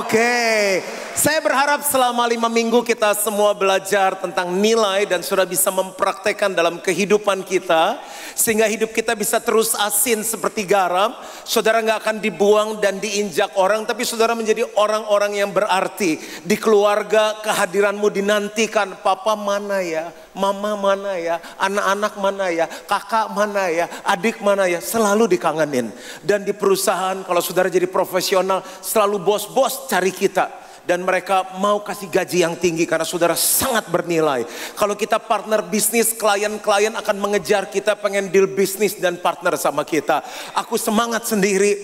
Oke, saya berharap selama lima minggu kita semua belajar tentang nilai dan sudah bisa mempraktekkan dalam kehidupan kita. Sehingga hidup kita bisa terus asin seperti garam. Saudara nggak akan dibuang dan diinjak orang, tapi saudara menjadi orang-orang yang berarti. Di keluarga kehadiranmu dinantikan, papa mana ya, mama mana ya, anak-anak mana ya, kakak mana ya, adik mana ya, selalu dikangenin. Dan di perusahaan kalau saudara jadi profesional, selalu bos-bos cari kita dan mereka mau kasih gaji yang tinggi karena saudara sangat bernilai. Kalau kita partner bisnis, klien-klien akan mengejar kita pengen deal bisnis dan partner sama kita. Aku semangat sendiri.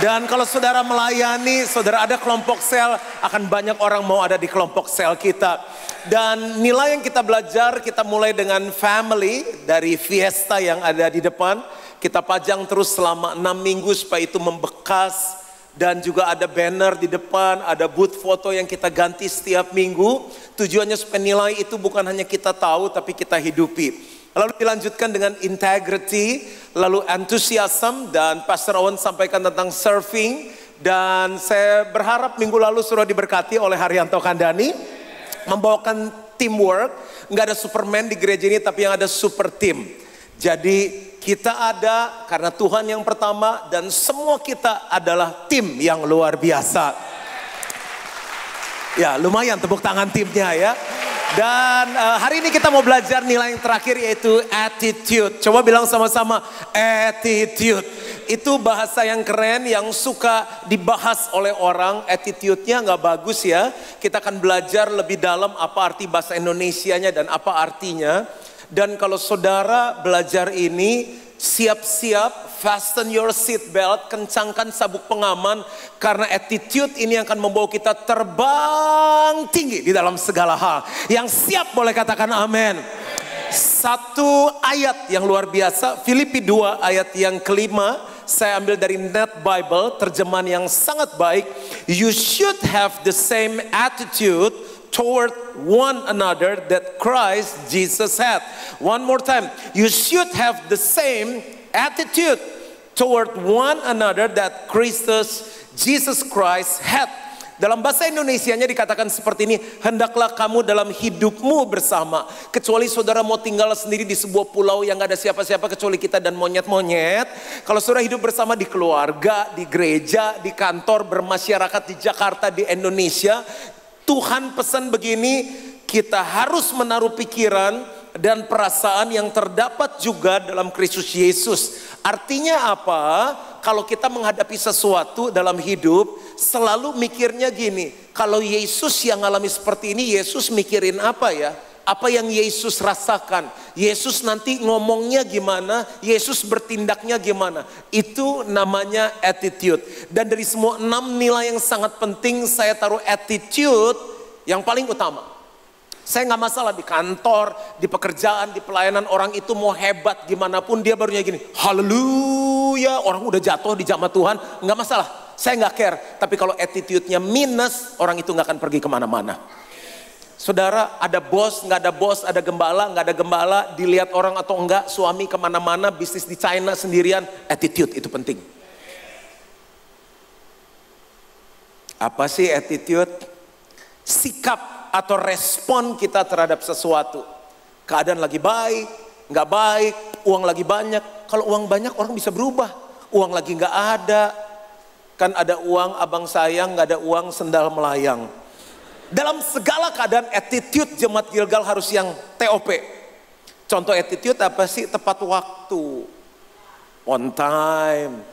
Dan kalau saudara melayani, saudara ada kelompok sel, akan banyak orang mau ada di kelompok sel kita. Dan nilai yang kita belajar, kita mulai dengan family dari Fiesta yang ada di depan. Kita pajang terus selama enam minggu supaya itu membekas dan juga ada banner di depan, ada booth foto yang kita ganti setiap minggu. Tujuannya supaya nilai itu bukan hanya kita tahu tapi kita hidupi. Lalu dilanjutkan dengan integrity, lalu enthusiasm dan Pastor Owen sampaikan tentang surfing dan saya berharap minggu lalu sudah diberkati oleh Haryanto Kandani membawakan teamwork. Nggak ada superman di gereja ini tapi yang ada super team. Jadi kita ada karena Tuhan yang pertama dan semua kita adalah tim yang luar biasa. Ya lumayan tepuk tangan timnya ya. Dan uh, hari ini kita mau belajar nilai yang terakhir yaitu attitude. Coba bilang sama-sama attitude. Itu bahasa yang keren yang suka dibahas oleh orang. Attitude-nya nggak bagus ya. Kita akan belajar lebih dalam apa arti bahasa Indonesianya dan apa artinya. Dan kalau saudara belajar ini, siap-siap, fasten your seat belt, kencangkan sabuk pengaman, karena attitude ini akan membawa kita terbang tinggi di dalam segala hal. Yang siap boleh katakan amin. Satu ayat yang luar biasa, Filipi 2 ayat yang kelima, saya ambil dari Net Bible, terjemahan yang sangat baik. You should have the same attitude toward one another that Christ Jesus had. One more time, you should have the same attitude toward one another that Christus Jesus Christ had. Dalam bahasa Indonesianya dikatakan seperti ini, hendaklah kamu dalam hidupmu bersama. Kecuali saudara mau tinggal sendiri di sebuah pulau yang gak ada siapa-siapa kecuali kita dan monyet-monyet. Kalau saudara hidup bersama di keluarga, di gereja, di kantor, bermasyarakat di Jakarta, di Indonesia, Tuhan pesan begini, kita harus menaruh pikiran dan perasaan yang terdapat juga dalam Kristus Yesus. Artinya apa? Kalau kita menghadapi sesuatu dalam hidup, selalu mikirnya gini, kalau Yesus yang alami seperti ini, Yesus mikirin apa ya? Apa yang Yesus rasakan. Yesus nanti ngomongnya gimana, Yesus bertindaknya gimana. Itu namanya attitude. Dan dari semua enam nilai yang sangat penting saya taruh attitude yang paling utama. Saya nggak masalah di kantor, di pekerjaan, di pelayanan orang itu mau hebat gimana pun dia barunya gini, haleluya, orang udah jatuh di jamaah Tuhan, nggak masalah. Saya nggak care, tapi kalau attitude-nya minus, orang itu nggak akan pergi ke mana-mana. Saudara ada bos, nggak ada bos, ada gembala, nggak ada gembala, dilihat orang atau enggak, suami ke mana-mana, bisnis di China sendirian, attitude itu penting. Apa sih attitude? Sikap atau respon kita terhadap sesuatu. Keadaan lagi baik, nggak baik, uang lagi banyak. Kalau uang banyak orang bisa berubah. Uang lagi nggak ada, kan ada uang abang sayang, nggak ada uang sendal melayang dalam segala keadaan attitude jemaat Gilgal harus yang TOP. Contoh attitude apa sih? Tepat waktu. On time.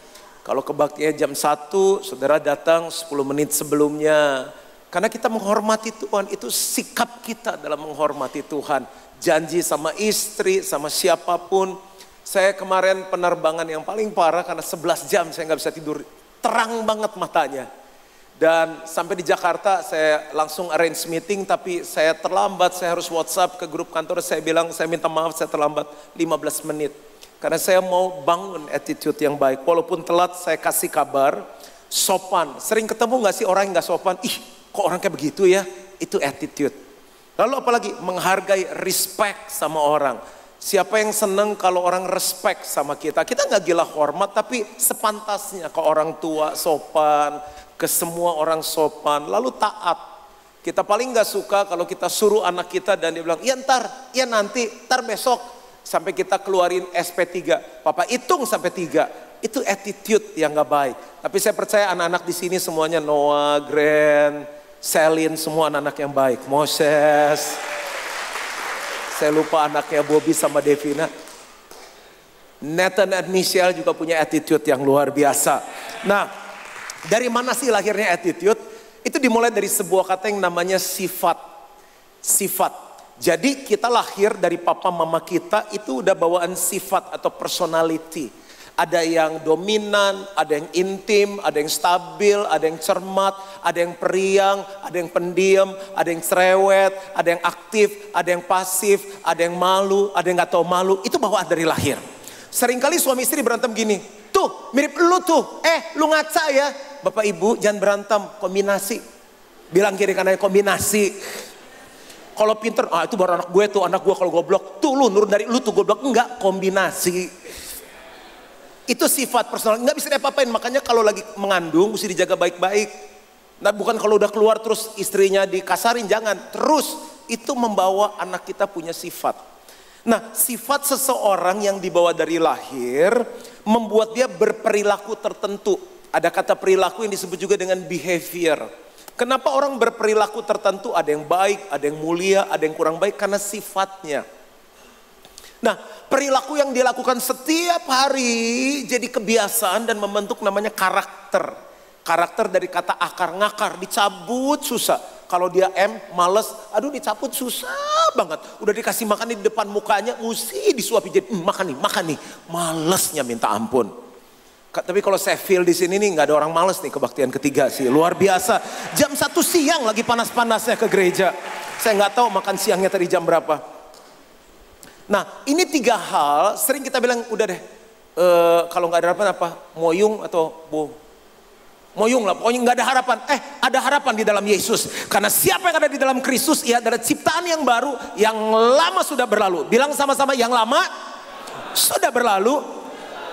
Kalau kebaktian jam 1, saudara datang 10 menit sebelumnya. Karena kita menghormati Tuhan, itu sikap kita dalam menghormati Tuhan. Janji sama istri, sama siapa pun. Saya kemarin penerbangan yang paling parah karena 11 jam saya nggak bisa tidur. Terang banget matanya dan sampai di Jakarta saya langsung arrange meeting tapi saya terlambat, saya harus WhatsApp ke grup kantor, saya bilang saya minta maaf saya terlambat 15 menit. Karena saya mau bangun attitude yang baik. Walaupun telat saya kasih kabar, sopan. Sering ketemu gak sih orang yang gak sopan? Ih kok orang kayak begitu ya? Itu attitude. Lalu apalagi menghargai respect sama orang. Siapa yang seneng kalau orang respect sama kita? Kita nggak gila hormat tapi sepantasnya ke orang tua sopan, ke semua orang sopan, lalu taat. Kita paling nggak suka kalau kita suruh anak kita dan dia bilang, iya ntar, iya nanti, ntar besok. Sampai kita keluarin SP3. Papa hitung sampai tiga. Itu attitude yang nggak baik. Tapi saya percaya anak-anak di sini semuanya Noah, Grand, Selin, semua anak-anak yang baik. Moses. Saya lupa anaknya Bobby sama Devina. Nathan dan Michelle juga punya attitude yang luar biasa. Nah, dari mana sih lahirnya attitude? Itu dimulai dari sebuah kata yang namanya sifat. Sifat. Jadi kita lahir dari papa mama kita itu udah bawaan sifat atau personality. Ada yang dominan, ada yang intim, ada yang stabil, ada yang cermat, ada yang periang, ada yang pendiam, ada yang cerewet, ada yang aktif, ada yang pasif, ada yang malu, ada yang gak tahu malu. Itu bawaan dari lahir. Seringkali suami istri berantem gini, tuh mirip lu tuh, eh lu ngaca ya, Bapak Ibu jangan berantem, kombinasi. Bilang kiri kanan kombinasi. Kalau pinter, ah itu baru anak gue tuh, anak gue kalau goblok. Tuh lu nurun dari lu tuh goblok. Enggak, kombinasi. Itu sifat personal, enggak bisa diapa-apain. Makanya kalau lagi mengandung, mesti dijaga baik-baik. Nah bukan kalau udah keluar terus istrinya dikasarin, jangan. Terus itu membawa anak kita punya sifat. Nah sifat seseorang yang dibawa dari lahir membuat dia berperilaku tertentu. Ada kata perilaku yang disebut juga dengan behavior. Kenapa orang berperilaku tertentu ada yang baik, ada yang mulia, ada yang kurang baik karena sifatnya. Nah, perilaku yang dilakukan setiap hari jadi kebiasaan dan membentuk namanya karakter. Karakter dari kata akar ngakar, dicabut susah. Kalau dia M, males, aduh dicabut susah banget. Udah dikasih makan di depan mukanya, mesti disuapi jadi mm, makan nih, makan nih. Malesnya minta ampun. Tapi kalau saya feel di sini nih nggak ada orang males nih kebaktian ketiga sih. Luar biasa. Jam satu siang lagi panas-panasnya ke gereja. Saya nggak tahu makan siangnya tadi jam berapa. Nah ini tiga hal sering kita bilang udah deh. Uh, kalau nggak ada harapan apa? Moyung atau bu? Moyung lah, pokoknya nggak ada harapan. Eh, ada harapan di dalam Yesus. Karena siapa yang ada di dalam Kristus, ia adalah ciptaan yang baru, yang lama sudah berlalu. Bilang sama-sama, yang lama sudah berlalu,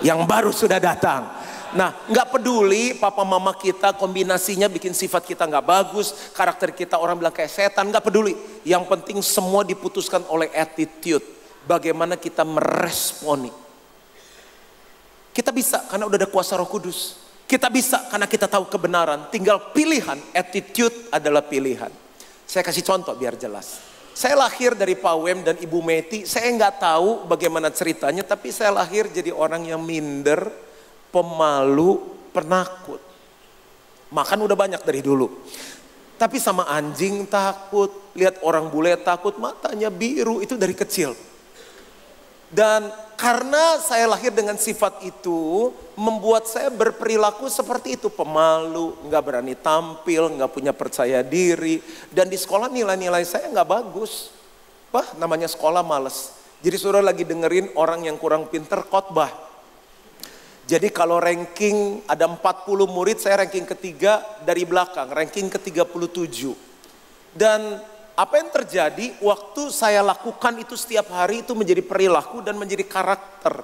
yang baru sudah datang. Nah, nggak peduli papa mama kita kombinasinya bikin sifat kita nggak bagus, karakter kita orang bilang kayak setan, nggak peduli. Yang penting semua diputuskan oleh attitude. Bagaimana kita meresponi. Kita bisa karena udah ada kuasa Roh Kudus. Kita bisa karena kita tahu kebenaran. Tinggal pilihan, attitude adalah pilihan. Saya kasih contoh biar jelas. Saya lahir dari Pak Wem dan Ibu Meti, saya nggak tahu bagaimana ceritanya, tapi saya lahir jadi orang yang minder, pemalu, penakut. Makan udah banyak dari dulu. Tapi sama anjing takut, lihat orang bule takut, matanya biru, itu dari kecil. Dan karena saya lahir dengan sifat itu, membuat saya berperilaku seperti itu. Pemalu, nggak berani tampil, nggak punya percaya diri. Dan di sekolah nilai-nilai saya nggak bagus. Wah namanya sekolah males. Jadi saudara lagi dengerin orang yang kurang pinter khotbah. Jadi kalau ranking ada 40 murid, saya ranking ketiga dari belakang, ranking ke-37. Dan apa yang terjadi waktu saya lakukan itu setiap hari itu menjadi perilaku dan menjadi karakter.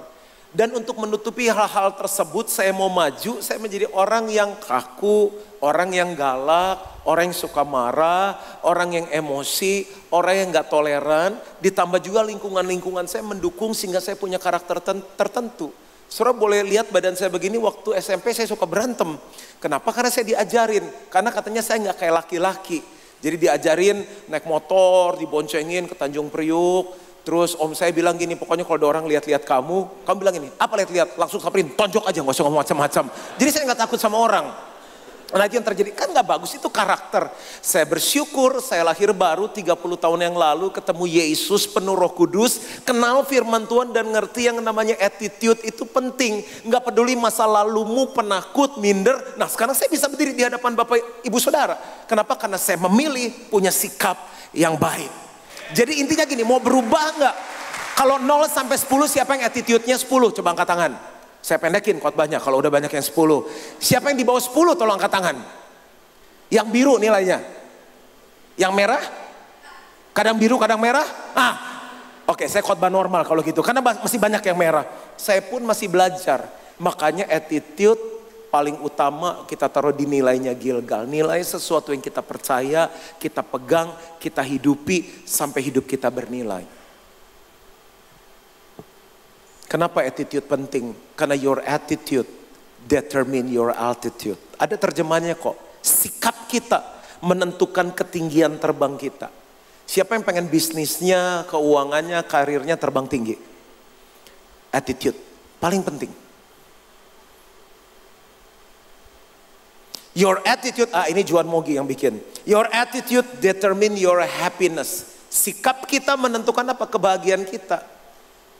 Dan untuk menutupi hal-hal tersebut saya mau maju, saya menjadi orang yang kaku, orang yang galak, orang yang suka marah, orang yang emosi, orang yang gak toleran. Ditambah juga lingkungan-lingkungan saya mendukung sehingga saya punya karakter tertentu. Saudara boleh lihat badan saya begini waktu SMP saya suka berantem. Kenapa? Karena saya diajarin. Karena katanya saya nggak kayak laki-laki. Jadi diajarin naik motor, diboncengin ke Tanjung Priuk. Terus om saya bilang gini, pokoknya kalau ada orang lihat-lihat kamu, kamu bilang ini, apa lihat-lihat? Langsung samperin, tonjok aja, nggak usah ngomong macam-macam. Jadi saya nggak takut sama orang. Itu yang terjadi, kan nggak bagus, itu karakter. Saya bersyukur, saya lahir baru 30 tahun yang lalu, ketemu Yesus penuh roh kudus, kenal firman Tuhan dan ngerti yang namanya attitude itu penting. Nggak peduli masa lalumu penakut, minder. Nah sekarang saya bisa berdiri di hadapan Bapak Ibu Saudara. Kenapa? Karena saya memilih punya sikap yang baik. Jadi intinya gini, mau berubah nggak? Kalau 0 sampai 10 siapa yang attitude-nya 10? Coba angkat tangan. Saya pendekin khotbahnya kalau udah banyak yang 10. Siapa yang di bawah 10 tolong angkat tangan. Yang biru nilainya. Yang merah? Kadang biru, kadang merah? Ah, oke saya khotbah normal kalau gitu. Karena masih banyak yang merah. Saya pun masih belajar. Makanya attitude paling utama kita taruh di nilainya Gilgal. Nilai sesuatu yang kita percaya, kita pegang, kita hidupi sampai hidup kita bernilai. Kenapa attitude penting? Karena your attitude determine your altitude. Ada terjemahannya kok. Sikap kita menentukan ketinggian terbang kita. Siapa yang pengen bisnisnya, keuangannya, karirnya terbang tinggi? Attitude, paling penting. Your attitude, ah ini Juan Mogi yang bikin. Your attitude determine your happiness. Sikap kita menentukan apa? Kebahagiaan kita.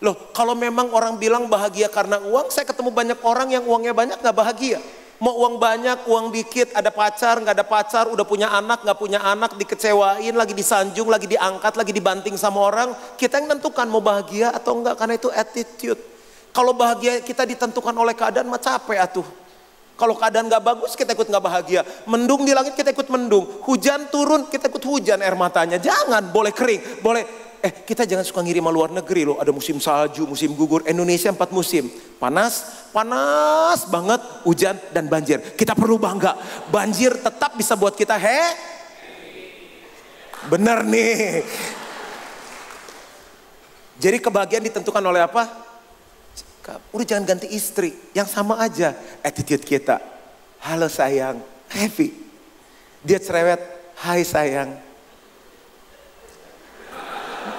Loh, kalau memang orang bilang bahagia karena uang, saya ketemu banyak orang yang uangnya banyak gak bahagia. Mau uang banyak, uang dikit, ada pacar, nggak ada pacar, udah punya anak, nggak punya anak, dikecewain, lagi disanjung, lagi diangkat, lagi dibanting sama orang. Kita yang tentukan mau bahagia atau enggak, karena itu attitude. Kalau bahagia kita ditentukan oleh keadaan, mah capek atuh. Kalau keadaan nggak bagus, kita ikut nggak bahagia. Mendung di langit, kita ikut mendung. Hujan turun, kita ikut hujan air matanya. Jangan, boleh kering, boleh Eh kita jangan suka ngirim luar negeri loh. Ada musim salju, musim gugur. Indonesia empat musim. Panas, panas banget. Hujan dan banjir. Kita perlu bangga. Banjir tetap bisa buat kita he. Bener nih. Jadi kebahagiaan ditentukan oleh apa? Udah jangan ganti istri. Yang sama aja attitude kita. Halo sayang, happy. Dia cerewet, hai sayang,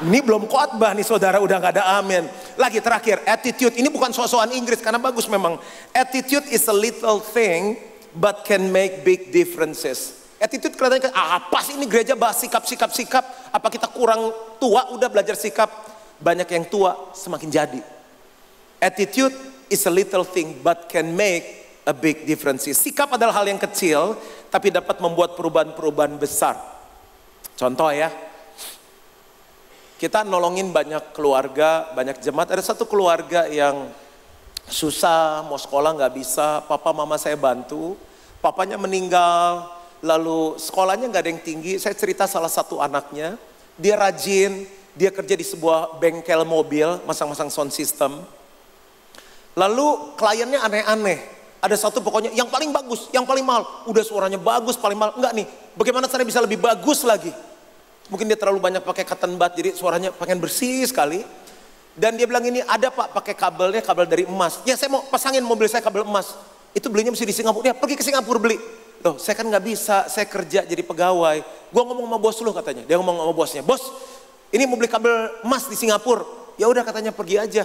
ini belum khotbah nih saudara udah gak ada amin. Lagi terakhir, attitude. Ini bukan sosokan Inggris karena bagus memang. Attitude is a little thing but can make big differences. Attitude kelihatannya ah, apa sih ini gereja bahas sikap, sikap, sikap. Apa kita kurang tua udah belajar sikap. Banyak yang tua semakin jadi. Attitude is a little thing but can make a big differences. Sikap adalah hal yang kecil tapi dapat membuat perubahan-perubahan besar. Contoh ya, kita nolongin banyak keluarga, banyak jemaat. Ada satu keluarga yang susah, mau sekolah nggak bisa, papa mama saya bantu. Papanya meninggal, lalu sekolahnya nggak ada yang tinggi. Saya cerita salah satu anaknya, dia rajin, dia kerja di sebuah bengkel mobil, masang-masang sound system. Lalu kliennya aneh-aneh. Ada satu pokoknya yang paling bagus, yang paling mahal. Udah suaranya bagus, paling mahal. Enggak nih, bagaimana saya bisa lebih bagus lagi? Mungkin dia terlalu banyak pakai cotton bud, jadi suaranya pengen bersih sekali. Dan dia bilang ini ada pak pakai kabelnya kabel dari emas. Ya saya mau pasangin mobil saya kabel emas. Itu belinya mesti di Singapura. Ya pergi ke Singapura beli. Loh saya kan nggak bisa, saya kerja jadi pegawai. Gua ngomong sama bos lu katanya. Dia ngomong sama bosnya, bos ini mau beli kabel emas di Singapura. Ya udah katanya pergi aja.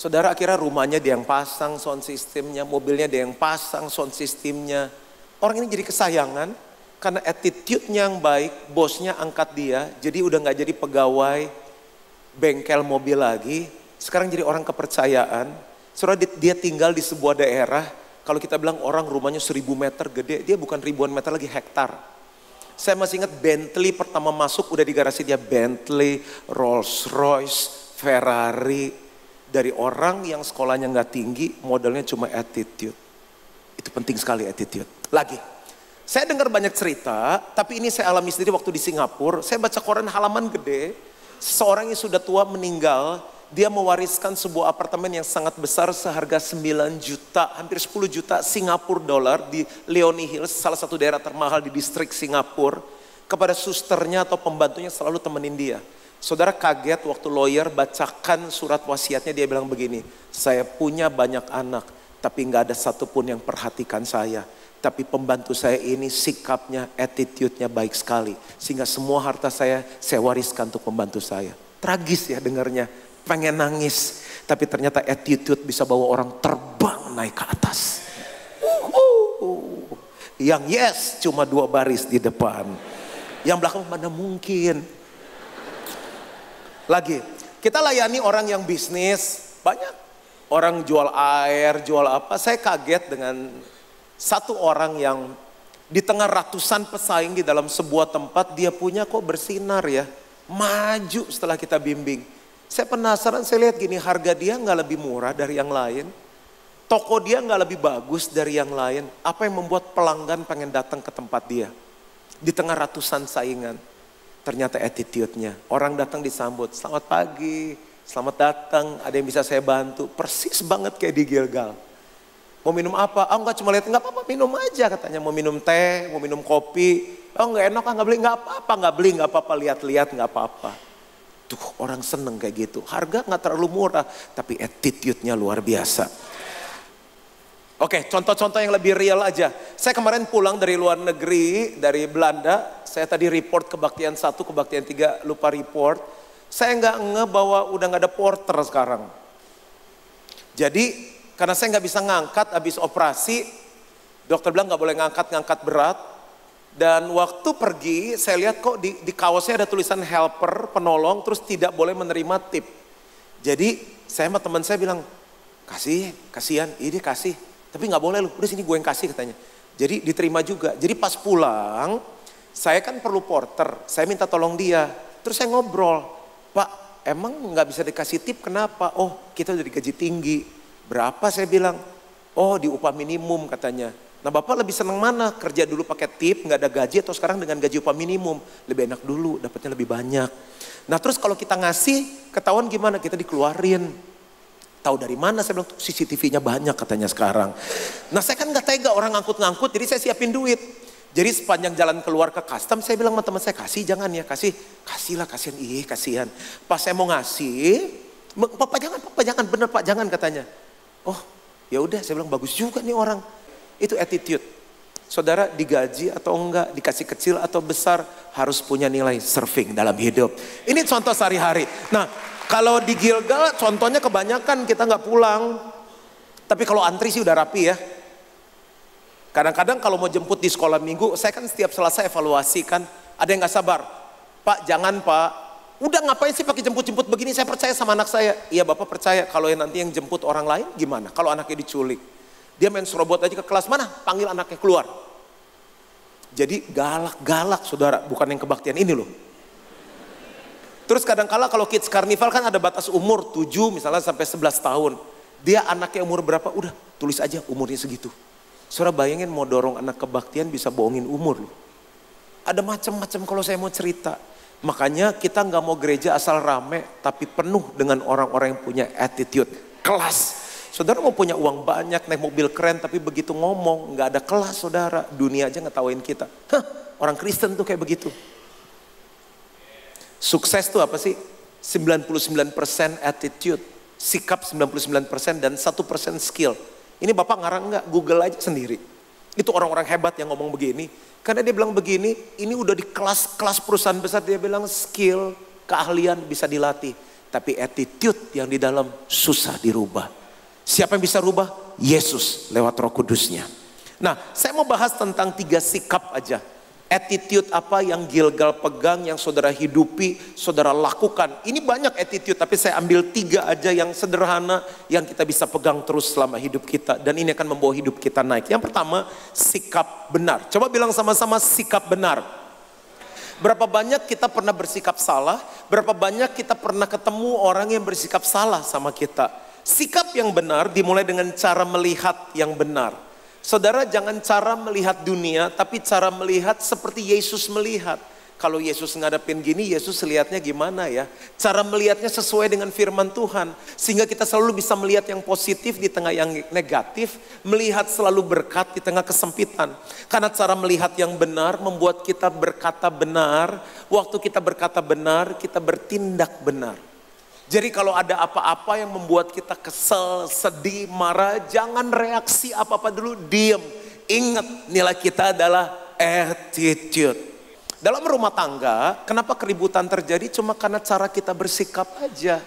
Saudara akhirnya rumahnya dia yang pasang sound systemnya, mobilnya dia yang pasang sound systemnya. Orang ini jadi kesayangan, karena attitude-nya yang baik, bosnya angkat dia, jadi udah nggak jadi pegawai bengkel mobil lagi, sekarang jadi orang kepercayaan. Saudara dia tinggal di sebuah daerah, kalau kita bilang orang rumahnya seribu meter gede, dia bukan ribuan meter lagi hektar. Saya masih ingat Bentley pertama masuk udah di garasi dia Bentley, Rolls Royce, Ferrari. Dari orang yang sekolahnya nggak tinggi, modalnya cuma attitude. Itu penting sekali attitude. Lagi, saya dengar banyak cerita, tapi ini saya alami sendiri waktu di Singapura. Saya baca koran halaman gede, seorang yang sudah tua meninggal, dia mewariskan sebuah apartemen yang sangat besar seharga 9 juta, hampir 10 juta Singapura dolar di Leonie Hills, salah satu daerah termahal di distrik Singapura, kepada susternya atau pembantunya selalu temenin dia. Saudara kaget waktu lawyer bacakan surat wasiatnya dia bilang begini, saya punya banyak anak, tapi nggak ada satupun yang perhatikan saya tapi pembantu saya ini sikapnya, attitude-nya baik sekali. Sehingga semua harta saya, saya wariskan untuk pembantu saya. Tragis ya dengarnya, pengen nangis. Tapi ternyata attitude bisa bawa orang terbang naik ke atas. Yang yes cuma dua baris di depan. Yang belakang mana mungkin. Lagi, kita layani orang yang bisnis, banyak orang jual air, jual apa. Saya kaget dengan satu orang yang di tengah ratusan pesaing di dalam sebuah tempat dia punya kok bersinar ya. Maju setelah kita bimbing. Saya penasaran, saya lihat gini harga dia nggak lebih murah dari yang lain. Toko dia nggak lebih bagus dari yang lain. Apa yang membuat pelanggan pengen datang ke tempat dia? Di tengah ratusan saingan. Ternyata attitude-nya. Orang datang disambut, selamat pagi, selamat datang, ada yang bisa saya bantu. Persis banget kayak di Gilgal. Mau minum apa? Oh enggak cuma lihat, enggak apa-apa minum aja katanya. Mau minum teh, mau minum kopi. Oh enggak enak, enggak beli, enggak apa-apa, enggak beli, enggak apa-apa, lihat-lihat enggak apa-apa. Tuh orang seneng kayak gitu. Harga enggak terlalu murah, tapi attitude-nya luar biasa. Oke, contoh-contoh yang lebih real aja. Saya kemarin pulang dari luar negeri, dari Belanda. Saya tadi report kebaktian satu, kebaktian tiga, lupa report. Saya nggak nge bahwa udah nggak ada porter sekarang. Jadi karena saya nggak bisa ngangkat habis operasi, dokter bilang nggak boleh ngangkat-ngangkat berat. Dan waktu pergi, saya lihat kok di, di kaosnya ada tulisan helper, penolong, terus tidak boleh menerima tip. Jadi saya sama teman saya bilang, kasih, kasihan, ini kasih. Tapi nggak boleh loh, udah sini gue yang kasih katanya. Jadi diterima juga. Jadi pas pulang, saya kan perlu porter, saya minta tolong dia. Terus saya ngobrol, Pak emang nggak bisa dikasih tip kenapa? Oh kita udah digaji tinggi. Berapa saya bilang? Oh di upah minimum katanya. Nah bapak lebih senang mana? Kerja dulu pakai tip, nggak ada gaji atau sekarang dengan gaji upah minimum? Lebih enak dulu, dapatnya lebih banyak. Nah terus kalau kita ngasih, ketahuan gimana? Kita dikeluarin. Tahu dari mana? Saya bilang CCTV-nya banyak katanya sekarang. Nah saya kan nggak tega orang ngangkut-ngangkut, jadi saya siapin duit. Jadi sepanjang jalan keluar ke custom, saya bilang sama teman saya, kasih jangan ya, kasih. Kasihlah, kasihan, iya kasihan. Pas saya mau ngasih, Papa jangan, Papa jangan, bener Pak, jangan katanya. Oh ya udah saya bilang bagus juga nih orang. Itu attitude. Saudara digaji atau enggak, dikasih kecil atau besar harus punya nilai surfing dalam hidup. Ini contoh sehari-hari. Nah kalau di Gilgal contohnya kebanyakan kita nggak pulang. Tapi kalau antri sih udah rapi ya. Kadang-kadang kalau mau jemput di sekolah minggu, saya kan setiap selesai evaluasi kan. Ada yang nggak sabar. Pak jangan pak, Udah ngapain sih pakai jemput-jemput begini? Saya percaya sama anak saya. Iya bapak percaya. Kalau yang nanti yang jemput orang lain gimana? Kalau anaknya diculik. Dia main serobot aja ke kelas mana? Panggil anaknya keluar. Jadi galak-galak saudara. Bukan yang kebaktian ini loh. Terus kadang-kala kalau kids carnival kan ada batas umur 7 misalnya sampai 11 tahun. Dia anaknya umur berapa? Udah tulis aja umurnya segitu. Saudara bayangin mau dorong anak kebaktian bisa bohongin umur loh. Ada macam-macam kalau saya mau cerita. Makanya kita nggak mau gereja asal rame, tapi penuh dengan orang-orang yang punya attitude, kelas. Saudara mau punya uang banyak, naik mobil keren, tapi begitu ngomong nggak ada kelas, saudara. Dunia aja ngetawain kita. Hah, orang Kristen tuh kayak begitu. Sukses tuh apa sih? 99% attitude, sikap 99% dan 1% skill. Ini Bapak ngarang nggak? Google aja sendiri. Itu orang-orang hebat yang ngomong begini. Karena dia bilang begini, ini udah di kelas-kelas perusahaan besar dia bilang skill, keahlian bisa dilatih. Tapi attitude yang di dalam susah dirubah. Siapa yang bisa rubah? Yesus lewat roh kudusnya. Nah saya mau bahas tentang tiga sikap aja attitude apa yang Gilgal pegang, yang saudara hidupi, saudara lakukan. Ini banyak attitude, tapi saya ambil tiga aja yang sederhana, yang kita bisa pegang terus selama hidup kita. Dan ini akan membawa hidup kita naik. Yang pertama, sikap benar. Coba bilang sama-sama sikap benar. Berapa banyak kita pernah bersikap salah, berapa banyak kita pernah ketemu orang yang bersikap salah sama kita. Sikap yang benar dimulai dengan cara melihat yang benar. Saudara jangan cara melihat dunia, tapi cara melihat seperti Yesus melihat. Kalau Yesus ngadepin gini, Yesus lihatnya gimana ya? Cara melihatnya sesuai dengan firman Tuhan. Sehingga kita selalu bisa melihat yang positif di tengah yang negatif. Melihat selalu berkat di tengah kesempitan. Karena cara melihat yang benar membuat kita berkata benar. Waktu kita berkata benar, kita bertindak benar. Jadi kalau ada apa-apa yang membuat kita kesel, sedih, marah, jangan reaksi apa-apa dulu, diam. Ingat nilai kita adalah attitude. Dalam rumah tangga, kenapa keributan terjadi? Cuma karena cara kita bersikap aja.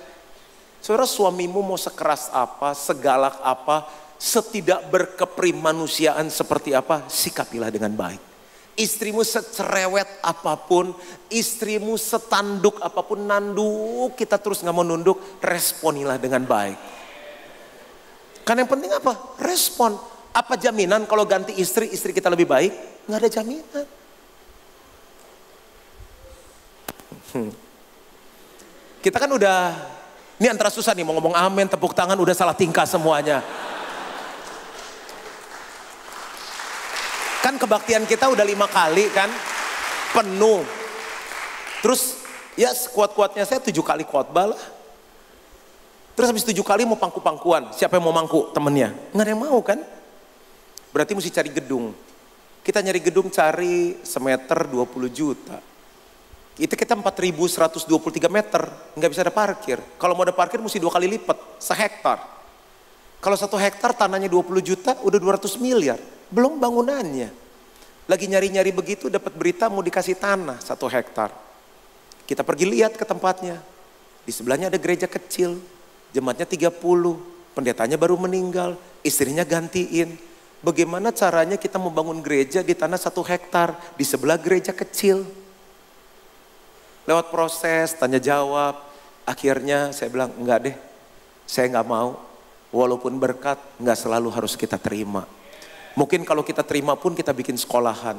Saudara suamimu mau sekeras apa, segalak apa, setidak berkeprimanusiaan seperti apa, sikapilah dengan baik. Istrimu secerewet apa pun, istrimu setanduk apa pun, nanduk kita terus nggak mau nunduk, responilah dengan baik. Kan yang penting apa? Respon. Apa jaminan kalau ganti istri, istri kita lebih baik? Nggak ada jaminan. Hmm. Kita kan udah, ini antara susah nih mau ngomong amin, tepuk tangan, udah salah tingkah semuanya. Kan kebaktian kita udah lima kali kan, penuh. Terus ya sekuat-kuatnya saya tujuh kali khotbah lah. Terus habis tujuh kali mau pangku-pangkuan, siapa yang mau mangku temennya? Nggak ada yang mau kan? Berarti mesti cari gedung. Kita nyari gedung cari semeter 20 juta. Itu kita 4123 meter, nggak bisa ada parkir. Kalau mau ada parkir mesti dua kali lipat, sehektar. Kalau satu hektar tanahnya 20 juta, udah 200 miliar. Belum bangunannya. Lagi nyari-nyari begitu dapat berita mau dikasih tanah satu hektar. Kita pergi lihat ke tempatnya. Di sebelahnya ada gereja kecil, jemaatnya 30, pendetanya baru meninggal, istrinya gantiin. Bagaimana caranya kita membangun gereja di tanah satu hektar, di sebelah gereja kecil. Lewat proses, tanya jawab, akhirnya saya bilang enggak deh, saya enggak mau. Walaupun berkat enggak selalu harus kita terima. Mungkin kalau kita terima pun kita bikin sekolahan.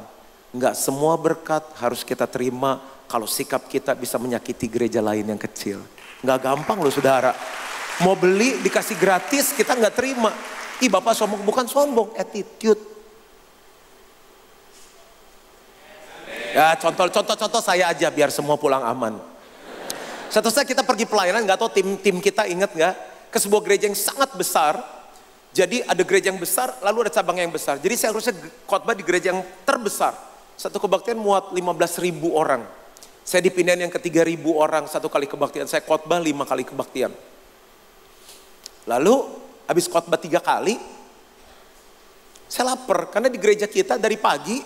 Enggak semua berkat harus kita terima kalau sikap kita bisa menyakiti gereja lain yang kecil. Enggak gampang loh saudara. Mau beli dikasih gratis kita enggak terima. Ih bapak sombong, bukan sombong, attitude. Ya contoh-contoh-contoh saya aja biar semua pulang aman. Satu saat kita pergi pelayanan, nggak tahu tim tim kita ingat nggak ke sebuah gereja yang sangat besar. Jadi ada gereja yang besar, lalu ada cabang yang besar. Jadi saya harusnya khotbah di gereja yang terbesar. Satu kebaktian muat 15 ribu orang. Saya dipindahin yang ke 3 ribu orang satu kali kebaktian. Saya khotbah lima kali kebaktian. Lalu habis khotbah tiga kali, saya lapar karena di gereja kita dari pagi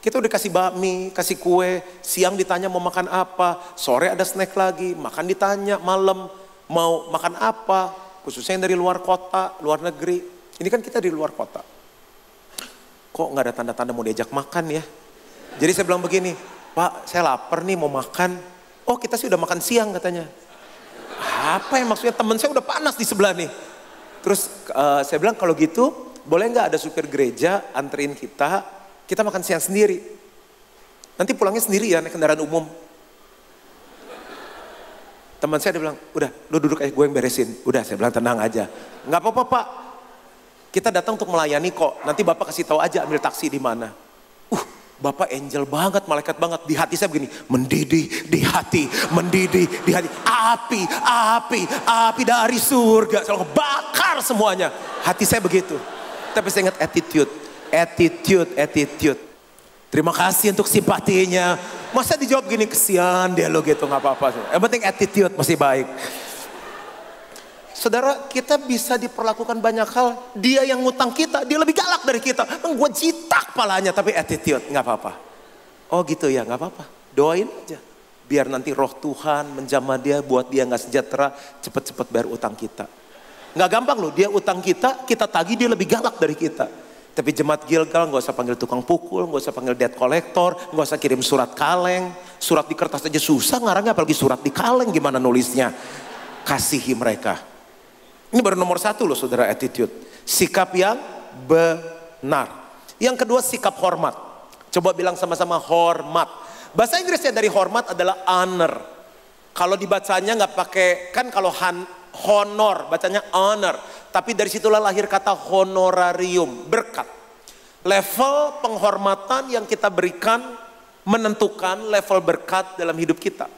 kita udah kasih bakmi, kasih kue, siang ditanya mau makan apa, sore ada snack lagi, makan ditanya, malam mau makan apa, khususnya yang dari luar kota, luar negeri. Ini kan kita di luar kota. Kok nggak ada tanda-tanda mau diajak makan ya? Jadi saya bilang begini, Pak saya lapar nih mau makan. Oh kita sih udah makan siang katanya. Apa yang maksudnya teman saya udah panas di sebelah nih. Terus uh, saya bilang kalau gitu boleh nggak ada supir gereja anterin kita kita makan siang sendiri. Nanti pulangnya sendiri ya naik kendaraan umum. Teman saya dia bilang, udah lu duduk aja gue yang beresin. Udah saya bilang tenang aja. Nggak apa-apa pak. Kita datang untuk melayani kok. Nanti bapak kasih tahu aja ambil taksi di mana. Uh, bapak angel banget, malaikat banget. Di hati saya begini, mendidih di hati, mendidih di hati. Api, api, api dari surga. Selalu bakar semuanya. Hati saya begitu. Tapi saya ingat attitude attitude, attitude. Terima kasih untuk simpatinya. Masa dijawab gini kesian dia lo gitu nggak apa-apa. Yang penting attitude masih baik. Saudara, kita bisa diperlakukan banyak hal. Dia yang ngutang kita, dia lebih galak dari kita. Gue jitak palanya, tapi attitude nggak apa-apa. Oh gitu ya, nggak apa-apa. Doain aja. Biar nanti roh Tuhan menjamah dia, buat dia nggak sejahtera, cepet-cepet bayar utang kita. Nggak gampang loh, dia utang kita, kita tagih dia lebih galak dari kita. Tapi jemaat Gilgal nggak usah panggil tukang pukul, nggak usah panggil debt collector, nggak usah kirim surat kaleng. Surat di kertas aja susah ngarangnya apalagi surat di kaleng gimana nulisnya. Kasihi mereka. Ini baru nomor satu loh saudara attitude. Sikap yang benar. Yang kedua sikap hormat. Coba bilang sama-sama hormat. Bahasa Inggrisnya dari hormat adalah honor. Kalau dibacanya nggak pakai, kan kalau han, honor, bacanya honor. Tapi dari situlah lahir kata honorarium, berkat. Level penghormatan yang kita berikan menentukan level berkat dalam hidup kita.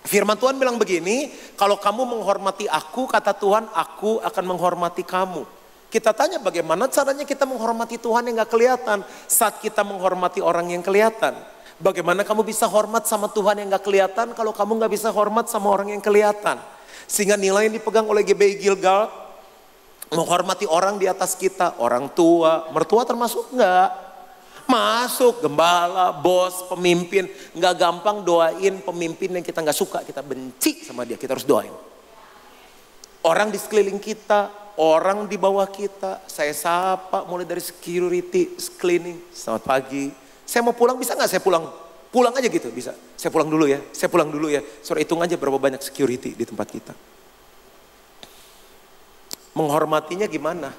Firman Tuhan bilang begini, kalau kamu menghormati aku, kata Tuhan, aku akan menghormati kamu. Kita tanya bagaimana caranya kita menghormati Tuhan yang gak kelihatan saat kita menghormati orang yang kelihatan. Bagaimana kamu bisa hormat sama Tuhan yang gak kelihatan kalau kamu gak bisa hormat sama orang yang kelihatan. Sehingga nilai yang dipegang oleh GBI Gilgal menghormati orang di atas kita, orang tua, mertua termasuk enggak? Masuk gembala, bos, pemimpin, enggak gampang doain pemimpin yang kita enggak suka, kita benci sama dia, kita harus doain. Orang di sekeliling kita, orang di bawah kita, saya sapa mulai dari security, cleaning, selamat pagi. Saya mau pulang bisa nggak saya pulang? Pulang aja gitu bisa. Saya pulang dulu ya, saya pulang dulu ya. Sore hitung aja berapa banyak security di tempat kita. Menghormatinya gimana?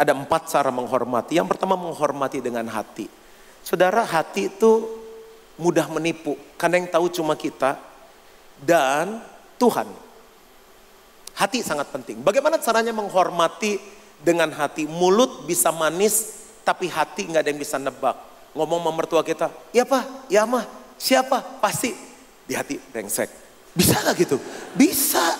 Ada empat cara menghormati. Yang pertama menghormati dengan hati. Saudara hati itu mudah menipu. Karena yang tahu cuma kita dan Tuhan. Hati sangat penting. Bagaimana caranya menghormati dengan hati? Mulut bisa manis tapi hati nggak ada yang bisa nebak. Ngomong sama mertua kita, ya pak, ya mah, siapa? Pasti di hati brengsek. Bisa gak gitu? Bisa.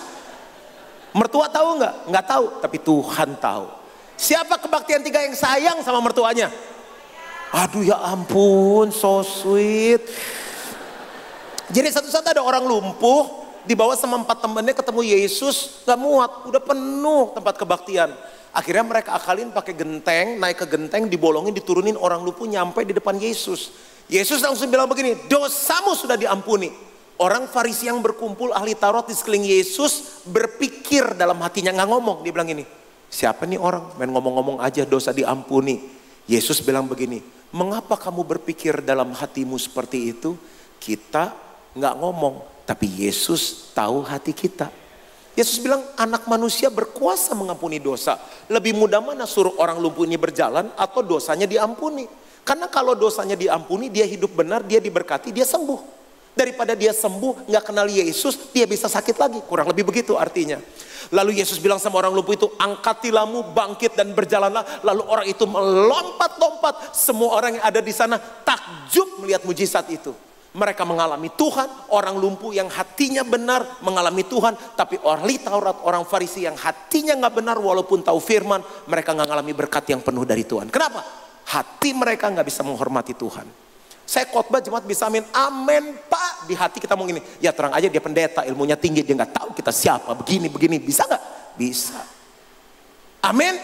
Mertua tahu nggak? Nggak tahu, tapi Tuhan tahu. Siapa kebaktian tiga yang sayang sama mertuanya? Aduh ya ampun, so sweet. Jadi satu saat ada orang lumpuh, dibawa sama empat temannya ketemu Yesus, gak muat, udah penuh tempat kebaktian. Akhirnya mereka akalin pakai genteng, naik ke genteng, dibolongin, diturunin orang lumpuh nyampe di depan Yesus. Yesus langsung bilang begini, dosamu sudah diampuni. Orang Farisi yang berkumpul ahli Taurat di sekeliling Yesus berpikir dalam hatinya nggak ngomong. Dia bilang ini, siapa nih orang main ngomong-ngomong aja dosa diampuni. Yesus bilang begini, mengapa kamu berpikir dalam hatimu seperti itu? Kita nggak ngomong, tapi Yesus tahu hati kita. Yesus bilang anak manusia berkuasa mengampuni dosa. Lebih mudah mana suruh orang lumpuh ini berjalan atau dosanya diampuni. Karena kalau dosanya diampuni, dia hidup benar, dia diberkati, dia sembuh. Daripada dia sembuh, nggak kenal Yesus, dia bisa sakit lagi. Kurang lebih begitu artinya. Lalu Yesus bilang sama orang lumpuh itu, angkatilamu, bangkit dan berjalanlah. Lalu orang itu melompat-lompat. Semua orang yang ada di sana takjub melihat mujizat itu. Mereka mengalami Tuhan, orang lumpuh yang hatinya benar mengalami Tuhan. Tapi ahli Taurat, orang Farisi yang hatinya nggak benar walaupun tahu firman, mereka nggak mengalami berkat yang penuh dari Tuhan. Kenapa? Hati mereka nggak bisa menghormati Tuhan. Saya khotbah jemaat bisa amin. Amin pak. Di hati kita mau gini. Ya terang aja dia pendeta ilmunya tinggi. Dia nggak tahu kita siapa. Begini begini. Bisa nggak? Bisa. Amin.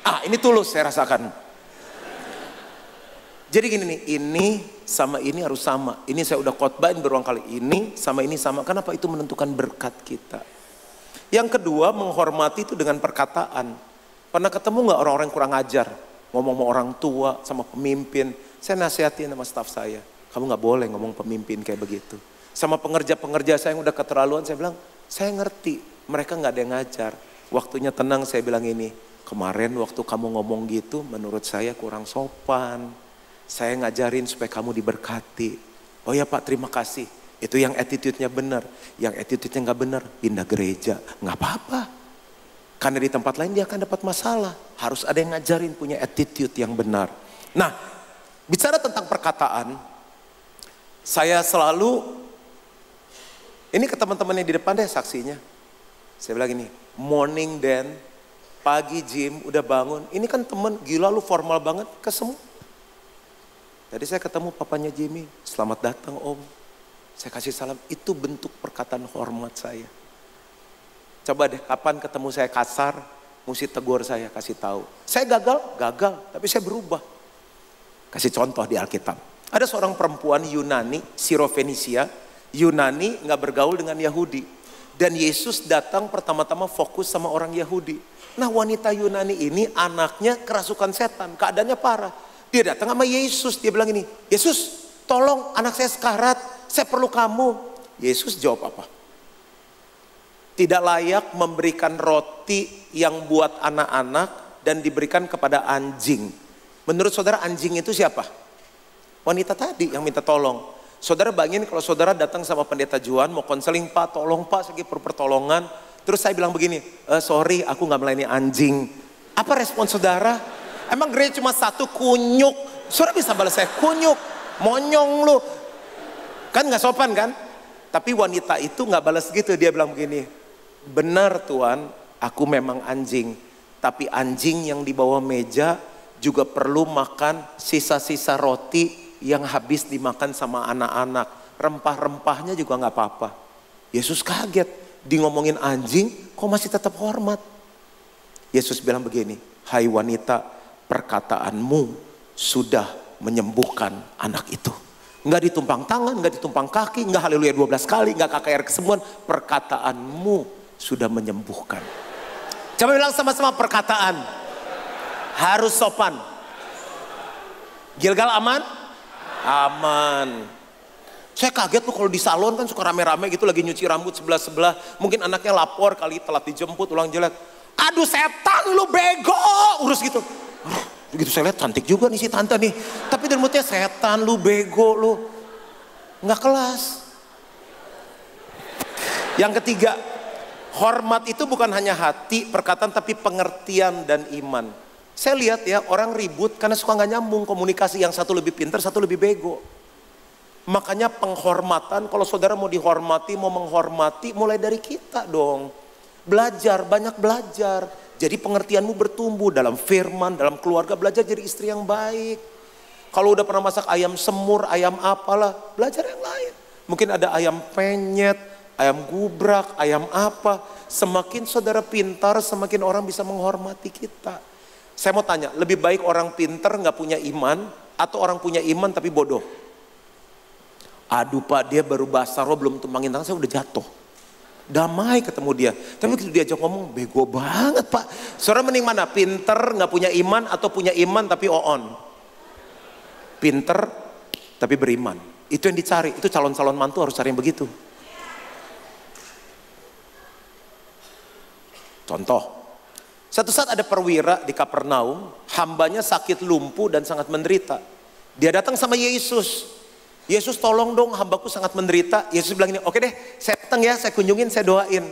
Ah ini tulus saya rasakan. Jadi gini nih. Ini sama ini harus sama. Ini saya udah khotbahin berulang kali. Ini sama ini sama. Kenapa itu menentukan berkat kita. Yang kedua menghormati itu dengan perkataan. Pernah ketemu nggak orang-orang kurang ajar? Ngomong sama orang tua, sama pemimpin saya nasihatin sama staf saya, kamu nggak boleh ngomong pemimpin kayak begitu. Sama pengerja-pengerja saya yang udah keterlaluan, saya bilang, saya ngerti, mereka nggak ada yang ngajar. Waktunya tenang, saya bilang ini, kemarin waktu kamu ngomong gitu, menurut saya kurang sopan. Saya ngajarin supaya kamu diberkati. Oh ya Pak, terima kasih. Itu yang attitude-nya benar. Yang attitude-nya nggak benar, pindah gereja. Nggak apa-apa. Karena di tempat lain dia akan dapat masalah. Harus ada yang ngajarin punya attitude yang benar. Nah, Bicara tentang perkataan, saya selalu, ini ke teman-teman yang di depan deh saksinya. Saya bilang gini, morning dan pagi gym, udah bangun. Ini kan temen, gila lu formal banget, ke semua. Jadi saya ketemu papanya Jimmy, selamat datang om. Saya kasih salam, itu bentuk perkataan hormat saya. Coba deh, kapan ketemu saya kasar, mesti tegur saya, kasih tahu. Saya gagal, gagal, tapi saya berubah. Kasih contoh di Alkitab. Ada seorang perempuan Yunani, Sirofenisia. Yunani nggak bergaul dengan Yahudi. Dan Yesus datang pertama-tama fokus sama orang Yahudi. Nah wanita Yunani ini anaknya kerasukan setan, keadaannya parah. Dia datang sama Yesus, dia bilang ini, Yesus tolong anak saya sekarat, saya perlu kamu. Yesus jawab apa? Tidak layak memberikan roti yang buat anak-anak dan diberikan kepada anjing. Menurut saudara anjing itu siapa? Wanita tadi yang minta tolong. Saudara bayangin kalau saudara datang sama pendeta Juan mau konseling pak, tolong pak, segi pertolongan. Terus saya bilang begini, e, sorry aku nggak melayani anjing. Apa respon saudara? Emang gereja cuma satu kunyuk. Saudara bisa balas saya kunyuk, monyong lu. Kan nggak sopan kan? Tapi wanita itu nggak balas gitu. Dia bilang begini, benar Tuhan, aku memang anjing. Tapi anjing yang di bawah meja juga perlu makan sisa-sisa roti yang habis dimakan sama anak-anak. Rempah-rempahnya juga nggak apa-apa. Yesus kaget, di ngomongin anjing kok masih tetap hormat. Yesus bilang begini, hai wanita perkataanmu sudah menyembuhkan anak itu. Nggak ditumpang tangan, nggak ditumpang kaki, nggak haleluya 12 kali, nggak KKR kesembuhan. Perkataanmu sudah menyembuhkan. Coba bilang sama-sama perkataan harus sopan. Gilgal aman? Aman. Saya kaget tuh kalau di salon kan suka rame-rame gitu lagi nyuci rambut sebelah-sebelah. Mungkin anaknya lapor kali telat dijemput ulang jelek. Aduh setan lu bego. Urus gitu. Begitu saya lihat cantik juga nih si tante nih. Tapi dalam mulutnya setan lu bego lu. Nggak kelas. Yang ketiga, hormat itu bukan hanya hati, perkataan tapi pengertian dan iman. Saya lihat ya orang ribut karena suka nggak nyambung komunikasi yang satu lebih pintar, satu lebih bego. Makanya penghormatan, kalau saudara mau dihormati, mau menghormati, mulai dari kita dong. Belajar, banyak belajar. Jadi pengertianmu bertumbuh dalam firman, dalam keluarga, belajar jadi istri yang baik. Kalau udah pernah masak ayam semur, ayam apalah, belajar yang lain. Mungkin ada ayam penyet, ayam gubrak, ayam apa. Semakin saudara pintar, semakin orang bisa menghormati kita. Saya mau tanya, lebih baik orang pintar nggak punya iman atau orang punya iman tapi bodoh? Aduh pak, dia baru basah, belum tumbangin tangan, saya udah jatuh damai ketemu dia. Tapi begitu diajak ngomong, bego banget pak. Saudara mending mana? Pinter, nggak punya iman atau punya iman tapi on. Pinter, tapi beriman. Itu yang dicari. Itu calon-calon mantu harus cari yang begitu. Contoh, satu saat ada perwira di Kapernaum, hambanya sakit lumpuh dan sangat menderita. Dia datang sama Yesus. Yesus tolong dong hambaku sangat menderita. Yesus bilang ini, oke deh saya datang ya, saya kunjungin, saya doain.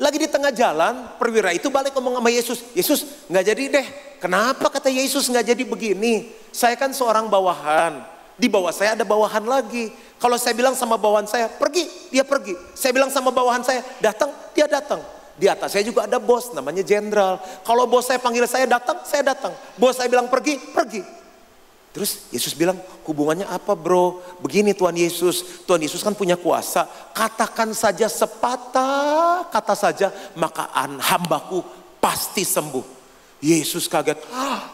Lagi di tengah jalan, perwira itu balik ngomong sama Yesus. Yesus nggak jadi deh. Kenapa kata Yesus nggak jadi begini? Saya kan seorang bawahan. Di bawah saya ada bawahan lagi. Kalau saya bilang sama bawahan saya, pergi, dia pergi. Saya bilang sama bawahan saya, datang, dia datang. Di atas saya juga ada bos, namanya jenderal. Kalau bos saya panggil saya datang, saya datang. Bos saya bilang pergi, pergi. Terus Yesus bilang, hubungannya apa bro? Begini Tuhan Yesus, Tuhan Yesus kan punya kuasa. Katakan saja sepatah kata saja, maka hambaku pasti sembuh. Yesus kaget. Ah.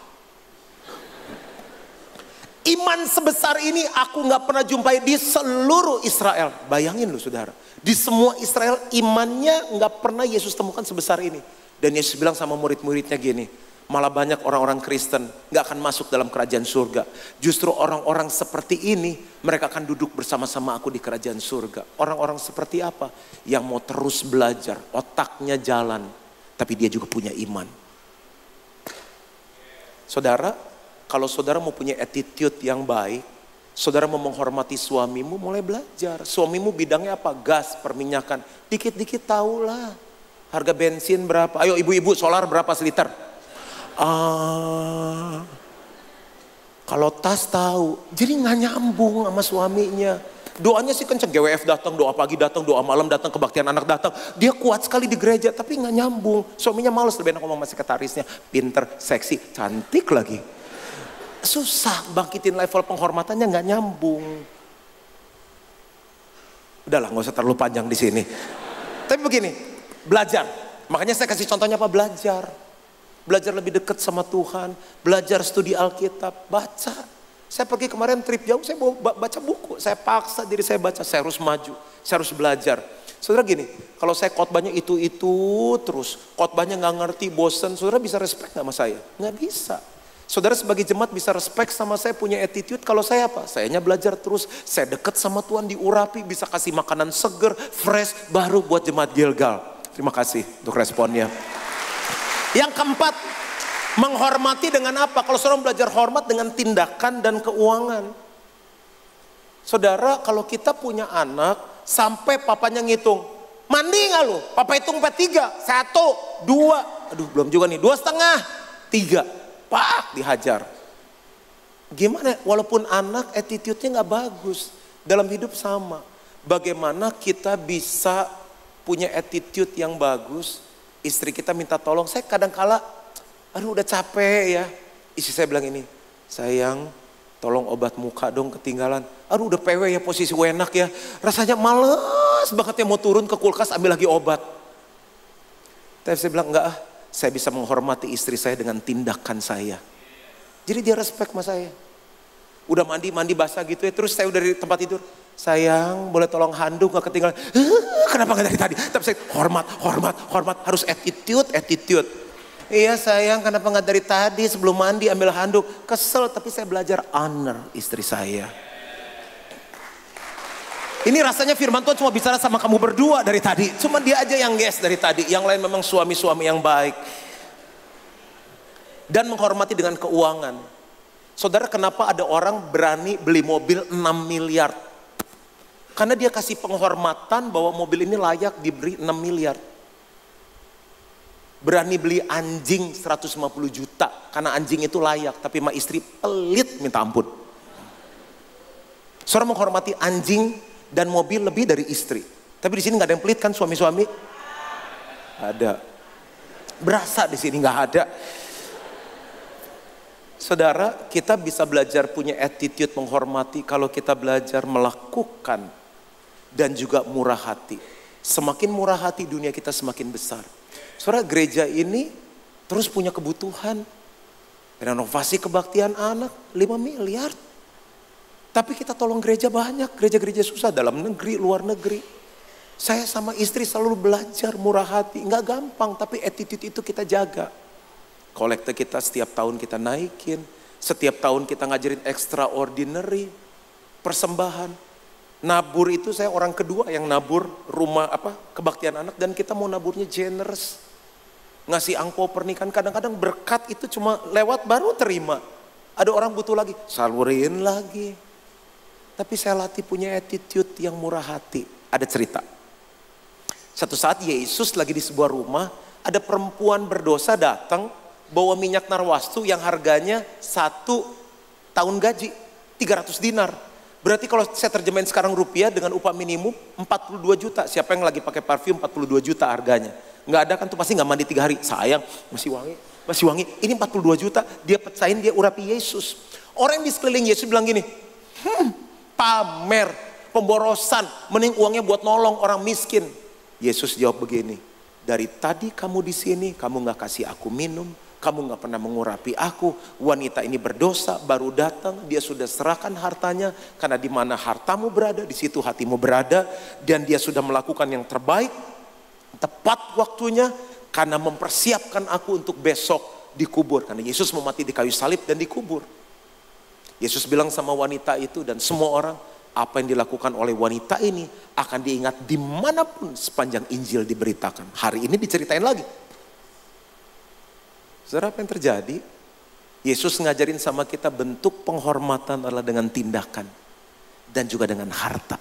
Iman sebesar ini aku nggak pernah jumpai di seluruh Israel. Bayangin loh saudara. Di semua Israel imannya nggak pernah Yesus temukan sebesar ini. Dan Yesus bilang sama murid-muridnya gini, Malah banyak orang-orang Kristen gak akan masuk dalam kerajaan surga. Justru orang-orang seperti ini mereka akan duduk bersama-sama aku di kerajaan surga. Orang-orang seperti apa? Yang mau terus belajar, otaknya jalan. Tapi dia juga punya iman. Saudara, kalau saudara mau punya attitude yang baik, saudara mau menghormati suamimu, mulai belajar. Suamimu bidangnya apa? Gas, perminyakan. Dikit-dikit tahulah. Harga bensin berapa? Ayo ibu-ibu solar berapa seliter? Ah, kalau tas tahu, jadi nggak nyambung sama suaminya. Doanya sih kenceng, GWF datang, doa pagi datang, doa malam datang, kebaktian anak datang. Dia kuat sekali di gereja, tapi nggak nyambung. Suaminya males, lebih enak ngomong sama sekretarisnya. Pinter, seksi, cantik lagi. Susah bangkitin level penghormatannya nggak nyambung. Udahlah, nggak usah terlalu panjang di sini. Tapi begini, belajar. Makanya saya kasih contohnya apa? Belajar belajar lebih dekat sama Tuhan, belajar studi Alkitab, baca. Saya pergi kemarin trip jauh, saya baca buku, saya paksa diri saya baca, saya harus maju, saya harus belajar. Saudara gini, kalau saya khotbahnya itu-itu terus, khotbahnya nggak ngerti, bosen, saudara bisa respect nggak sama saya? Nggak bisa. Saudara sebagai jemaat bisa respect sama saya, punya attitude. Kalau saya apa? Sayanya belajar terus, saya dekat sama Tuhan, diurapi, bisa kasih makanan seger, fresh, baru buat jemaat Gilgal. Terima kasih untuk responnya. Yang keempat, menghormati dengan apa? Kalau seorang belajar hormat dengan tindakan dan keuangan. Saudara, kalau kita punya anak, sampai papanya ngitung, mandi nggak lu? Papa hitung empat tiga, satu, dua, aduh belum juga nih, dua setengah, tiga, pak dihajar. Gimana? Walaupun anak attitude-nya nggak bagus, dalam hidup sama. Bagaimana kita bisa punya attitude yang bagus istri kita minta tolong, saya kadang kala, aduh udah capek ya. Istri saya bilang ini, sayang tolong obat muka dong ketinggalan. Aduh udah PW ya posisi enak ya. Rasanya males banget ya mau turun ke kulkas ambil lagi obat. Tapi saya bilang enggak ah, saya bisa menghormati istri saya dengan tindakan saya. Jadi dia respect sama saya. Udah mandi, mandi basah gitu ya. Terus saya udah di tempat tidur. Sayang, boleh tolong handuk gak ketinggalan. Kenapa gak dari tadi? Tapi saya hormat, hormat, hormat. Harus attitude, attitude. Iya sayang, kenapa gak dari tadi sebelum mandi ambil handuk. Kesel, tapi saya belajar honor istri saya. Ini rasanya firman Tuhan cuma bicara sama kamu berdua dari tadi. Cuma dia aja yang yes dari tadi. Yang lain memang suami-suami yang baik. Dan menghormati dengan keuangan. Saudara kenapa ada orang berani beli mobil 6 miliar karena dia kasih penghormatan bahwa mobil ini layak diberi 6 miliar. Berani beli anjing 150 juta karena anjing itu layak. Tapi ma istri pelit minta ampun. Seorang menghormati anjing dan mobil lebih dari istri. Tapi di sini nggak ada yang pelit kan suami-suami? Ada. Berasa di sini nggak ada. Saudara, kita bisa belajar punya attitude menghormati kalau kita belajar melakukan dan juga murah hati. Semakin murah hati dunia kita semakin besar. Saudara, gereja ini terus punya kebutuhan. Renovasi kebaktian anak 5 miliar. Tapi kita tolong gereja banyak, gereja-gereja susah dalam negeri, luar negeri. Saya sama istri selalu belajar murah hati, nggak gampang, tapi attitude itu kita jaga. Kolektor kita setiap tahun kita naikin. Setiap tahun kita ngajarin extraordinary. Persembahan. Nabur itu saya orang kedua yang nabur rumah apa kebaktian anak dan kita mau naburnya generous. Ngasih angpau pernikahan kadang-kadang berkat itu cuma lewat baru terima. Ada orang butuh lagi, salurin lagi. Tapi saya latih punya attitude yang murah hati. Ada cerita. Satu saat Yesus lagi di sebuah rumah, ada perempuan berdosa datang bawa minyak narwastu yang harganya satu tahun gaji 300 dinar. Berarti kalau saya terjemahin sekarang rupiah dengan upah minimum 42 juta. Siapa yang lagi pakai parfum 42 juta harganya? Nggak ada kan tuh pasti nggak mandi tiga hari. Sayang masih wangi, masih wangi. Ini 42 juta dia pecahin dia urapi Yesus. Orang yang di sekeliling Yesus bilang gini, hmm, pamer, pemborosan, mending uangnya buat nolong orang miskin. Yesus jawab begini, dari tadi kamu di sini, kamu nggak kasih aku minum, kamu nggak pernah mengurapi aku. Wanita ini berdosa, baru datang, dia sudah serahkan hartanya. Karena di mana hartamu berada, di situ hatimu berada. Dan dia sudah melakukan yang terbaik. Tepat waktunya, karena mempersiapkan aku untuk besok dikubur. Karena Yesus mau di kayu salib dan dikubur. Yesus bilang sama wanita itu dan semua orang, apa yang dilakukan oleh wanita ini akan diingat di mana pun sepanjang Injil diberitakan. Hari ini diceritain lagi. Saudara apa yang terjadi? Yesus ngajarin sama kita bentuk penghormatan adalah dengan tindakan. Dan juga dengan harta.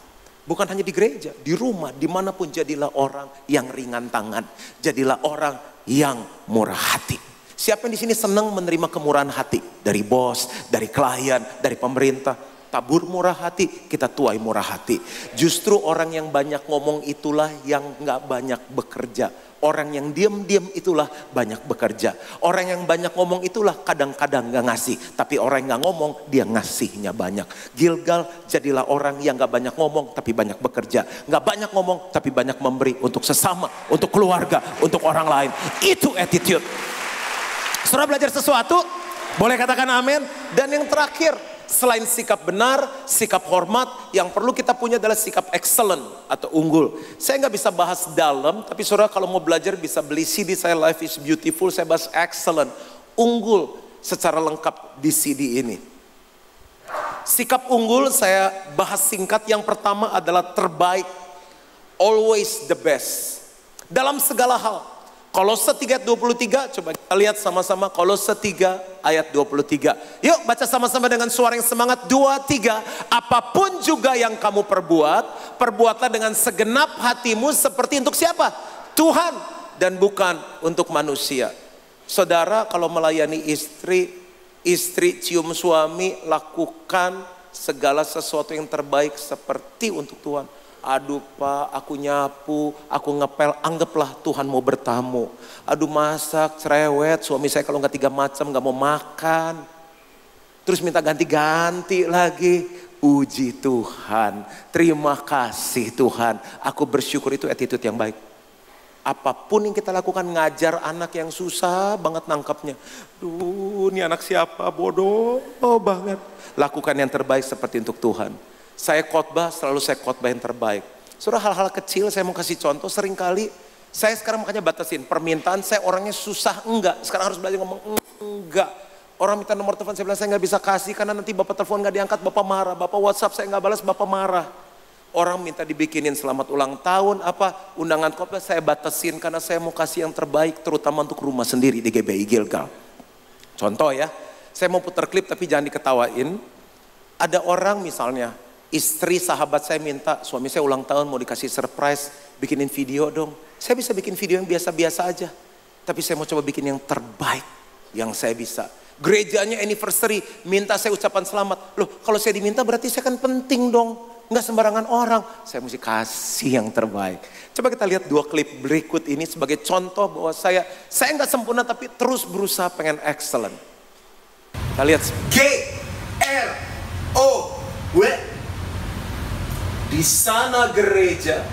Bukan hanya di gereja, di rumah, di mana pun jadilah orang yang ringan tangan. Jadilah orang yang murah hati. Siapa yang di sini senang menerima kemurahan hati? Dari bos, dari klien, dari pemerintah. Tabur murah hati, kita tuai murah hati. Justru orang yang banyak ngomong itulah yang gak banyak bekerja Orang yang diam-diam itulah banyak bekerja. Orang yang banyak ngomong itulah kadang-kadang gak ngasih. Tapi orang yang gak ngomong dia ngasihnya banyak. Gilgal jadilah orang yang gak banyak ngomong tapi banyak bekerja. Gak banyak ngomong tapi banyak memberi untuk sesama, untuk keluarga, untuk orang lain. Itu attitude. Surah belajar sesuatu? Boleh katakan amin? Dan yang terakhir, Selain sikap benar, sikap hormat, yang perlu kita punya adalah sikap excellent atau unggul. Saya nggak bisa bahas dalam, tapi saudara kalau mau belajar bisa beli CD saya Life is Beautiful, saya bahas excellent, unggul secara lengkap di CD ini. Sikap unggul saya bahas singkat, yang pertama adalah terbaik, always the best. Dalam segala hal, Kolose 3 ayat 23, coba kita lihat sama-sama Kolose 3 ayat 23. Yuk baca sama-sama dengan suara yang semangat. 2, 3, apa pun juga yang kamu perbuat, perbuatlah dengan segenap hatimu seperti untuk siapa? Tuhan dan bukan untuk manusia. Saudara kalau melayani istri, istri cium suami, lakukan segala sesuatu yang terbaik seperti untuk Tuhan Aduh pak, aku nyapu, aku ngepel, anggaplah Tuhan mau bertamu. Aduh masak, cerewet, suami saya kalau nggak tiga macam nggak mau makan. Terus minta ganti-ganti lagi. Uji Tuhan, terima kasih Tuhan. Aku bersyukur itu attitude yang baik. Apa pun yang kita lakukan ngajar anak yang susah banget nangkapnya. Duh ini anak siapa bodoh oh banget. Lakukan yang terbaik seperti untuk Tuhan. Saya khotbah selalu saya khotbah yang terbaik. Surah hal-hal kecil saya mau kasih contoh sering kali saya sekarang makanya batasin permintaan saya orangnya susah enggak. Sekarang harus belajar ngomong enggak. Orang minta nomor telepon saya bilang saya nggak bisa kasih karena nanti bapak telepon nggak diangkat bapak marah. Bapak WhatsApp saya nggak balas bapak marah. Orang minta dibikinin selamat ulang tahun apa undangan khotbah saya batasin karena saya mau kasih yang terbaik terutama untuk rumah sendiri di GBI Gilgal. Contoh ya, saya mau putar klip tapi jangan diketawain. Ada orang misalnya Istri sahabat saya minta, suami saya ulang tahun mau dikasih surprise, bikinin video dong. Saya bisa bikin video yang biasa-biasa aja. Tapi saya mau coba bikin yang terbaik yang saya bisa. Gerejanya anniversary, minta saya ucapan selamat. Loh kalau saya diminta berarti saya kan penting dong. nggak sembarangan orang. Saya mesti kasih yang terbaik. Coba kita lihat dua klip berikut ini sebagai contoh bahwa saya saya nggak sempurna tapi terus berusaha pengen excellent. Kita lihat G R O W di sana gereja,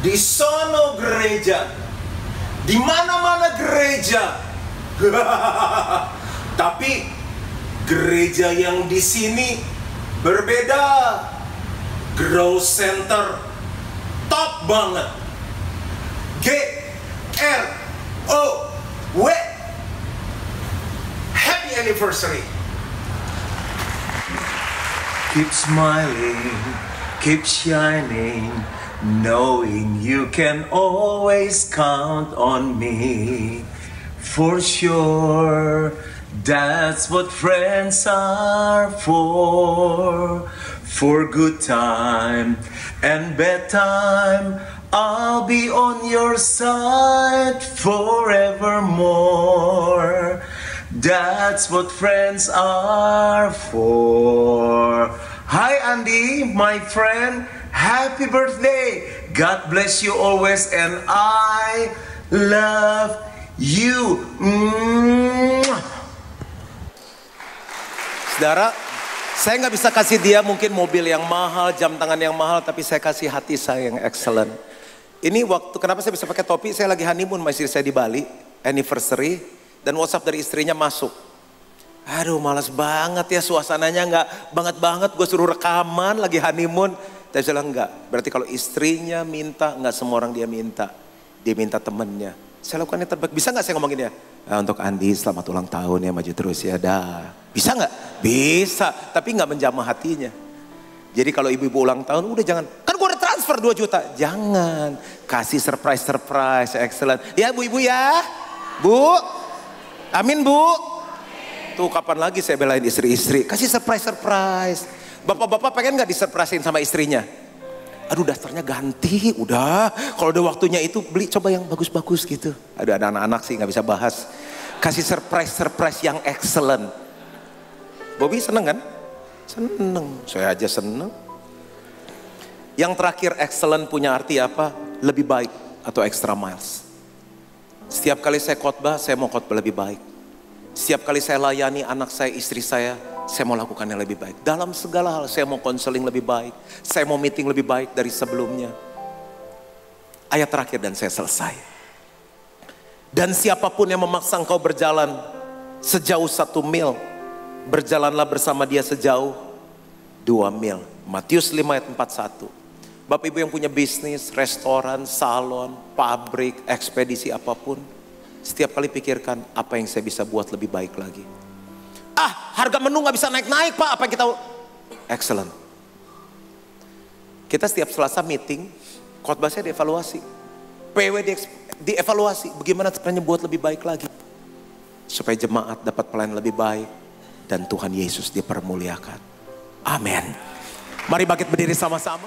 di sono gereja, di mana-mana gereja. Tapi gereja yang di sini berbeda. Grow Center top banget. G R O W Happy anniversary. Keep smiling, keep shining, knowing you can always count on me. For sure, that's what friends are for. For good time and bad time, I'll be on your side forevermore. That's what friends are for. Hi, Andy, my friend. Happy birthday. God bless you always, and I love you. Saudara, saya nggak bisa kasih dia mungkin mobil yang mahal, jam tangan yang mahal, tapi saya kasih hati saya yang excellent. Ini waktu, kenapa saya bisa pakai topi? Saya lagi honeymoon istri saya di Bali, anniversary, dan WhatsApp dari istrinya masuk. Aduh malas banget ya suasananya nggak banget banget gue suruh rekaman lagi honeymoon. Tapi saya bilang enggak, berarti kalau istrinya minta, nggak semua orang dia minta. Dia minta temennya. Saya lakukan yang terbaik. Bisa nggak saya ngomongin ya? Nah, untuk Andi selamat ulang tahun ya maju terus ya dah. Bisa nggak? Bisa, tapi nggak menjamah hatinya. Jadi kalau ibu-ibu ulang tahun udah jangan, kan gue udah transfer 2 juta. Jangan, kasih surprise-surprise, excellent. Ya bu-ibu ya, bu, amin bu. Tuh kapan lagi saya belain istri-istri, kasih surprise-surprise. Bapak-bapak pengen nggak disurprisein sama istrinya? Aduh daftarnya ganti, udah. Kalau udah waktunya itu beli coba yang bagus-bagus gitu. Ada anak-anak sih nggak bisa bahas. Kasih surprise-surprise yang excellent. Bobby seneng kan? Seneng, saya aja seneng. Yang terakhir excellent punya arti apa? Lebih baik atau extra miles. Setiap kali saya khotbah, saya mau khotbah lebih baik. Setiap kali saya layani anak saya, istri saya, saya mau lakukan yang lebih baik. Dalam segala hal saya mau konseling lebih baik. Saya mau meeting lebih baik dari sebelumnya. Ayat terakhir dan saya selesai. Dan siapa pun yang memaksa engkau berjalan sejauh satu mil, berjalanlah bersama dia sejauh dua mil. Matius 5 ayat 41. Bapak ibu yang punya bisnis, restoran, salon, pabrik, ekspedisi apa pun. Setiap kali pikirkan apa yang saya bisa buat lebih baik lagi. Ah harga menu nggak bisa naik-naik pak, apa yang kita... Excellent. Kita setiap selasa meeting, khotbah saya dievaluasi. PW di, dievaluasi, bagaimana caranya buat lebih baik lagi. Supaya jemaat dapat pelayan lebih baik. Dan Tuhan Yesus dipermuliakan. Amin. Mari bangkit berdiri sama-sama.